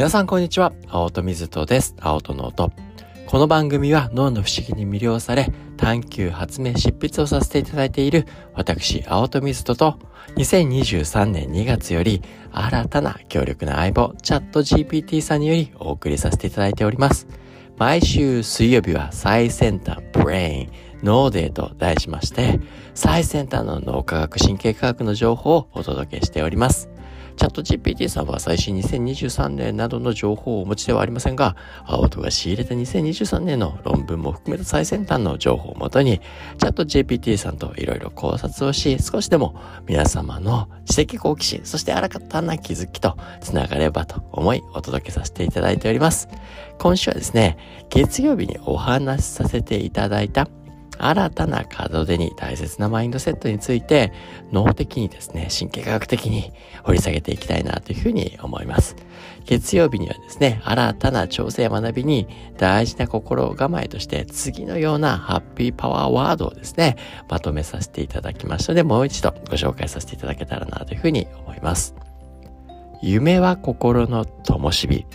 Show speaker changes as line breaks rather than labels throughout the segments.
皆さんこんにちは。青戸水戸です。青戸の音。この番組は脳の不思議に魅了され、探求、発明、執筆をさせていただいている私、青戸水戸と、2023年2月より新たな強力な相棒、チャット GPT さんによりお送りさせていただいております。毎週水曜日は最先端ブレイン脳デーと題しまして、最先端の脳科学神経科学の情報をお届けしております。チャット GPT さんは最新2023年などの情報をお持ちではありませんが、青戸が仕入れた2023年の論文も含めた最先端の情報をもとに、チャット GPT さんといろいろ考察をし、少しでも皆様の知的好奇心、そして新たな気づきとつながればと思いお届けさせていただいております。今週はですね、月曜日にお話しさせていただいた新たな門出に大切なマインドセットについて脳的にですね、神経科学的に掘り下げていきたいなというふうに思います。月曜日にはですね、新たな調整や学びに大事な心構えとして次のようなハッピーパワーワードをですね、まとめさせていただきましたので、もう一度ご紹介させていただけたらなというふうに思います。夢は心の灯火。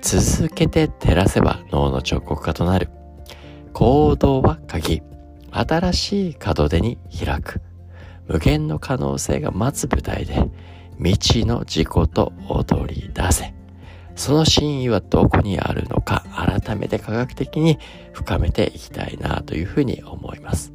続けて照らせば脳の彫刻家となる。行動は鍵。新しい門出に開く。無限の可能性が待つ舞台で未知の事故と踊り出せ。その真意はどこにあるのか改めて科学的に深めていきたいなというふうに思います。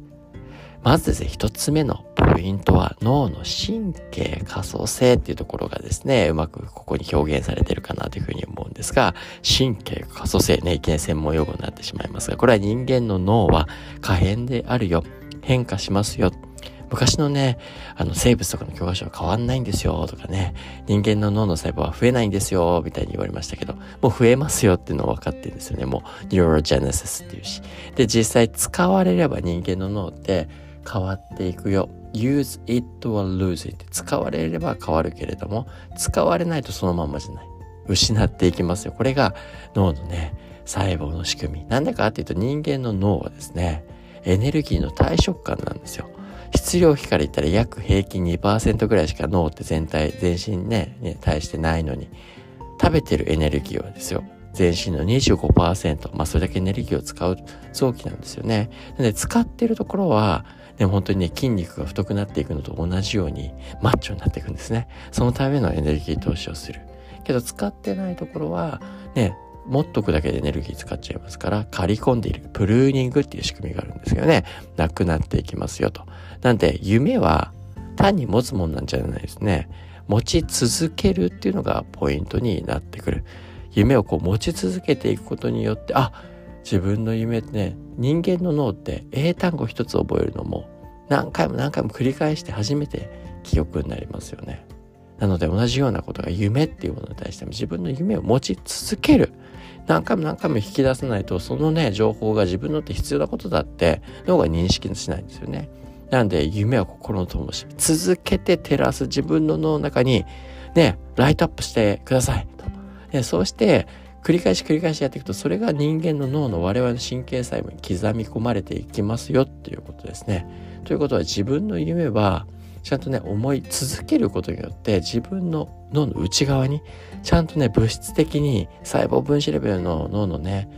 まずですね、一つ目のポイントは脳の神経可塑性っていうところがですね、うまくここに表現されてるかなというふうに思うんですが、神経可塑性ね、いきなり専門用語になってしまいますが、これは人間の脳は可変であるよ。変化しますよ。昔のね、あの生物とかの教科書は変わんないんですよとかね、人間の脳の細胞は増えないんですよみたいに言われましたけど、もう増えますよっていうの分かってるんですよね。もう、 neurogenesis っていうし。で、実際使われれば人間の脳って、変わっていくよ。Use it or lose it 使われれば変わるけれども使われないとそのまんまじゃない。失っていきますよ。これが脳のね細胞の仕組み。なんでかっていうと人間の脳はですねエネルギーの大食感なんですよ。質量比から言ったら約平均2%ぐらいしか脳って全体全身ねね対してないのに食べてるエネルギーはですよ。全身の25%、まあそれだけエネルギーを使う臓器なんですよね。で使ってるところはでも本当にね、筋肉が太くなっていくのと同じように、マッチョになっていくんですね。そのためのエネルギー投資をする。けど使ってないところは、ね、持っとくだけでエネルギー使っちゃいますから、刈り込んでいる。プルーニングっていう仕組みがあるんですけどね、なくなっていきますよと。なんで、夢は単に持つもんなんじゃないですね。持ち続けるっていうのがポイントになってくる。夢をこう持ち続けていくことによって、あ、自分の夢ってね人間の脳って英単語一つ覚えるのも何回も何回も繰り返して初めて記憶になりますよね。なので同じようなことが夢っていうものに対しても自分の夢を持ち続ける。何回も何回も引き出さないとそのね情報が自分のって必要なことだって脳が認識しないんですよね。なんで夢は心の灯火続けて照らす自分の脳の中にねライトアップしてくださいと。そうして繰り返し繰り返しやっていくとそれが人間の脳の我々の神経細胞に刻み込まれていきますよっていうことですね。ということは自分の夢はちゃんとね思い続けることによって自分の脳の内側にちゃんとね物質的に細胞分子レベルの脳のね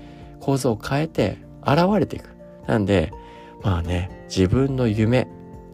構造を変えて現れていく。なんでまあね自分の夢っ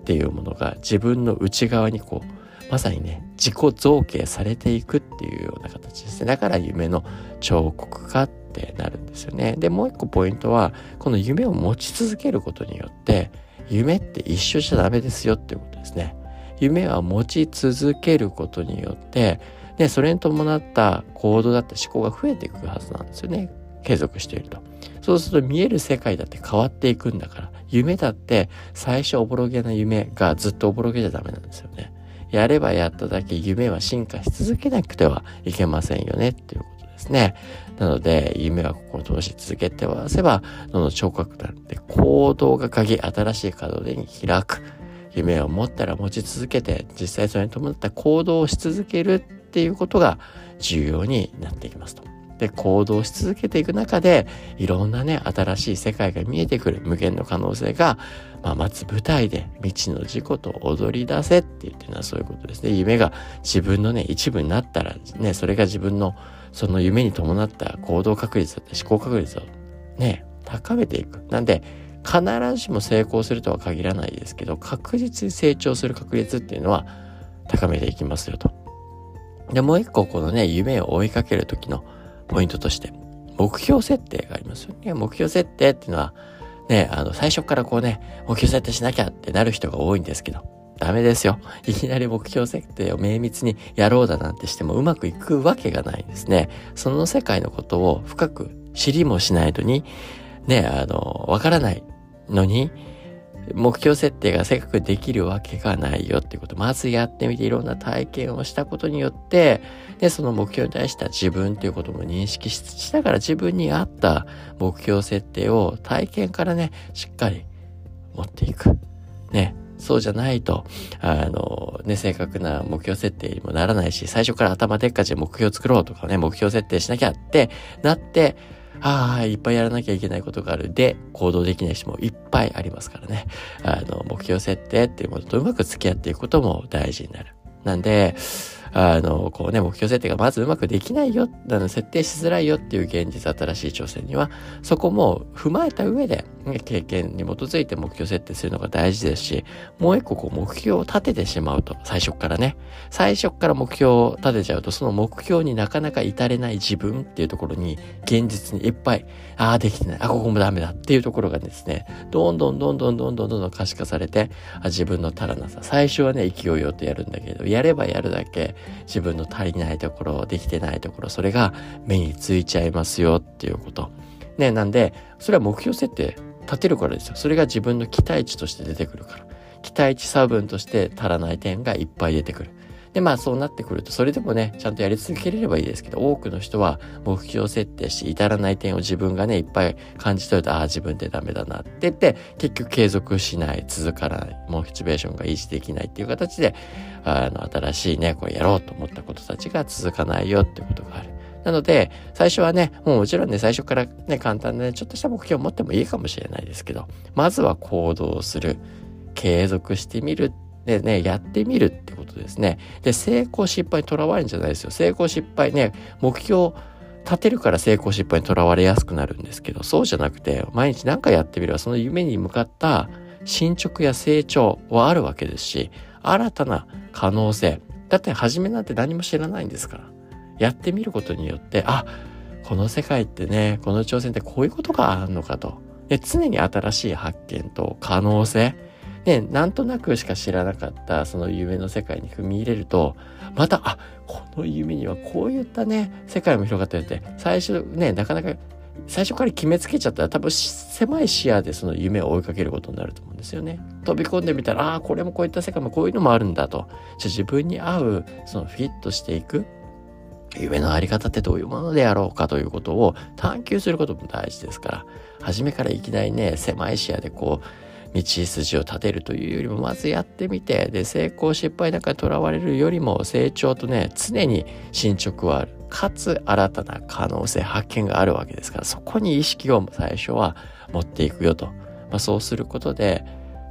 ていうものが自分の内側にこうまさにね自己造形されていくっていうような形ですね。だから夢の彫刻家ってなるんですよね。でもう一個ポイントはこの夢を持ち続けることによって夢って一緒じゃダメですよっていうことですね。夢は持ち続けることによってでそれに伴った行動だった思考が増えていくはずなんですよね。継続していると。そうすると見える世界だって変わっていくんだから夢だって最初おぼろげな夢がずっとおぼろげじゃダメなんですよね。やればやっただけ夢は進化し続けなくてはいけませんよねっていうことですね。なので、夢は心通し続けてはせば、どの聴覚なって行動が鍵、新しい門出に開く。夢を持ったら持ち続けて、実際それに伴った行動をし続けるっていうことが重要になってきますと。で、行動し続けていく中で、いろんなね、新しい世界が見えてくる無限の可能性が、まあ、待つ舞台で未知の事故と踊り出せって言ってるのはそういうことですね。夢が自分のね、一部になったら、ね、それが自分のその夢に伴った行動確率だったり思考確率をね、高めていく。なんで、必ずしも成功するとは限らないですけど、確実に成長する確率っていうのは高めていきますよと。で、もう一個このね、夢を追いかける時のポイントとして、目標設定がありますよね。目標設定っていうのは、ね、あの、最初からこうね、目標設定しなきゃってなる人が多いんですけど、ダメですよ。いきなり目標設定を綿密にやろうだなんてしてもうまくいくわけがないですね。その世界のことを深く知りもしないのに、ね、あの、わからないのに、目標設定が正確にできるわけがないよってこと。まずやってみていろんな体験をしたことによって、で、その目標に対して自分ということも認識しながら自分に合った目標設定を体験からね、しっかり持っていく。ね。そうじゃないと、あの、ね、正確な目標設定にもならないし、最初から頭でっかちで目標作ろうとかね、目標設定しなきゃってなって、ああ、いっぱいやらなきゃいけないことがある。で、行動できない人もいっぱいありますからね。あの、目標設定っていうものとうまく付き合っていくことも大事になる。なんで、あの、こうね、目標設定がまずうまくできないよ、あの設定しづらいよっていう現実、新しい挑戦には、そこも踏まえた上で、経験に基づいて目標設定するのが大事ですし、もう一個こう目標を立ててしまうと、最初からね、最初から目標を立てちゃうと、その目標になかなか至れない自分っていうところに、現実にいっぱい、ああ、できてない、あ、ここもダメだっていうところがですね、どんどんどんどんどんどんどん可視化されて、あ自分の足らなさ、最初はね、勢いよってやるんだけど、やればやるだけ、自分の足りないところ、できてないところ、それが目についちゃいますよっていうこと。ね、なんで、それは目標設定立てるからですよ。それが自分の期待値として出てくるから。期待値差分として足らない点がいっぱい出てくる。で、まあそうなってくると、それでもね、ちゃんとやり続けれればいいですけど、多くの人は目標設定し、至らない点を自分がね、いっぱい感じ取ると、ああ、自分でダメだなって言って、結局継続しない、続かない、モチベーションが維持できないっていう形で、あの、新しいね、これやろうと思ったことたちが続かないよってことがある。なので、最初はね、もうもちろんね、最初からね、簡単なね、ちょっとした目標を持ってもいいかもしれないですけど、まずは行動する。継続してみる。でね、やってみるってことですね。で、成功失敗にとらわれるんじゃないですよ。成功失敗ね、目標立てるから成功失敗にとらわれやすくなるんですけど、そうじゃなくて、毎日何かやってみれば、その夢に向かった進捗や成長はあるわけですし、新たな可能性。だって初めなんて何も知らないんですから。やってみることによって、あ、この世界ってね、この挑戦ってこういうことがあるのかと。で常に新しい発見と可能性。ね、なんとなくしか知らなかったその夢の世界に踏み入れると、また、あ、この夢にはこういったね、世界も広がってて、最初ね、なかなか最初から決めつけちゃったら多分狭い視野でその夢を追いかけることになると思うんですよね。飛び込んでみたら、ああ、これもこういった世界もこういうのもあるんだと。じゃ自分に合う、そのフィットしていく夢のあり方ってどういうものであろうかということを探求することも大事ですから、初めからいきなりね、狭い視野でこう、道筋を立てるというよりも、まずやってみて、で、成功失敗なんかにとらわれるよりも、成長とね、常に進捗はある。かつ、新たな可能性、発見があるわけですから、そこに意識を最初は持っていくよと。まあ、そうすることで、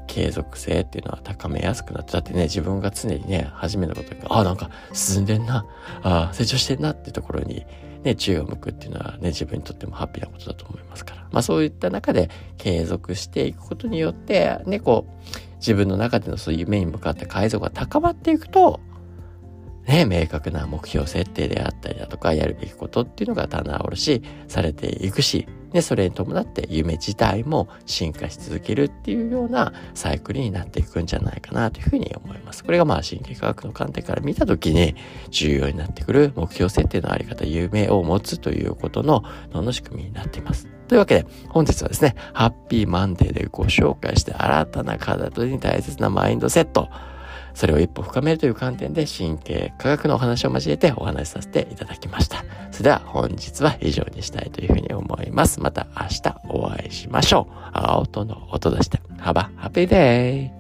継続性っていうのは高めやすくなって、だってね、自分が常にね、初めのことが、あ、なんか進んでんな、あ成長してんなっていうところに、ね、注意を向くっていうのはね、自分にとってもハッピーなことだと思いますから。まあそういった中で継続していくことによって、ね、こう、自分の中でのそういう夢に向かって解像が高まっていくと、ね、明確な目標設定であったりだとか、やるべきことっていうのが棚卸しされていくし、で、それに伴って夢自体も進化し続けるっていうようなサイクルになっていくんじゃないかなというふうに思います。これがまあ神経科学の観点から見たときに重要になってくる目標設定のあり方、夢を持つということの脳の仕組みになっています。というわけで、本日はですね、ハッピーマンデーでご紹介して新たな体に大切なマインドセット、それを一歩深めるという観点で神経科学のお話を交えてお話しさせていただきました。それでは本日は以上にしたいというふうに思います。また明日お会いしましょう。青との音でした。Have a happy day!